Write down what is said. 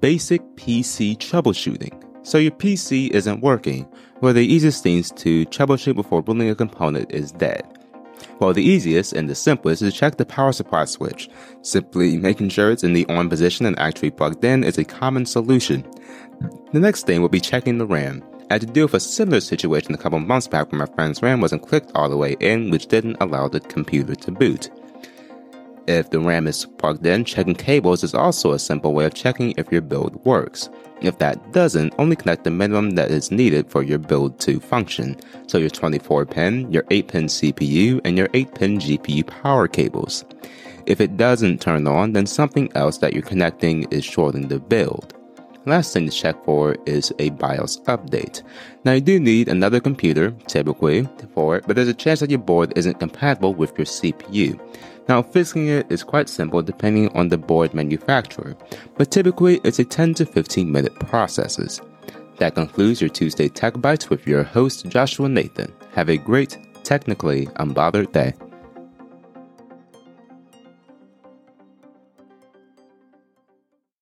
basic PC troubleshooting. So your PC isn't working. One of the easiest things to troubleshoot before booting a component is dead. Well, the easiest and the simplest is to check the power supply switch. Simply making sure it's in the on position and actually plugged in is a common solution. The next thing will be checking the RAM. I had to deal with a similar situation a couple months back when my friend's RAM wasn't clicked all the way in, which didn't allow the computer to boot. If the RAM is plugged in, checking cables is also a simple way of checking if your build works. If that doesn't, only connect the minimum that is needed for your build to function. So your 24 pin, your 8 pin CPU, and your 8 pin GPU power cables. If it doesn't turn on, then something else that you're connecting is shorting the build. Last thing to check for is a BIOS update. Now you do need another computer, typically, for it, but there's a chance that your board isn't compatible with your CPU. Now, fixing it is quite simple depending on the board manufacturer, but typically it's a 10 to 15 minute process. That concludes your Tuesday Tech Bites with your host Joshua Nathan. Have a great, technically unbothered day.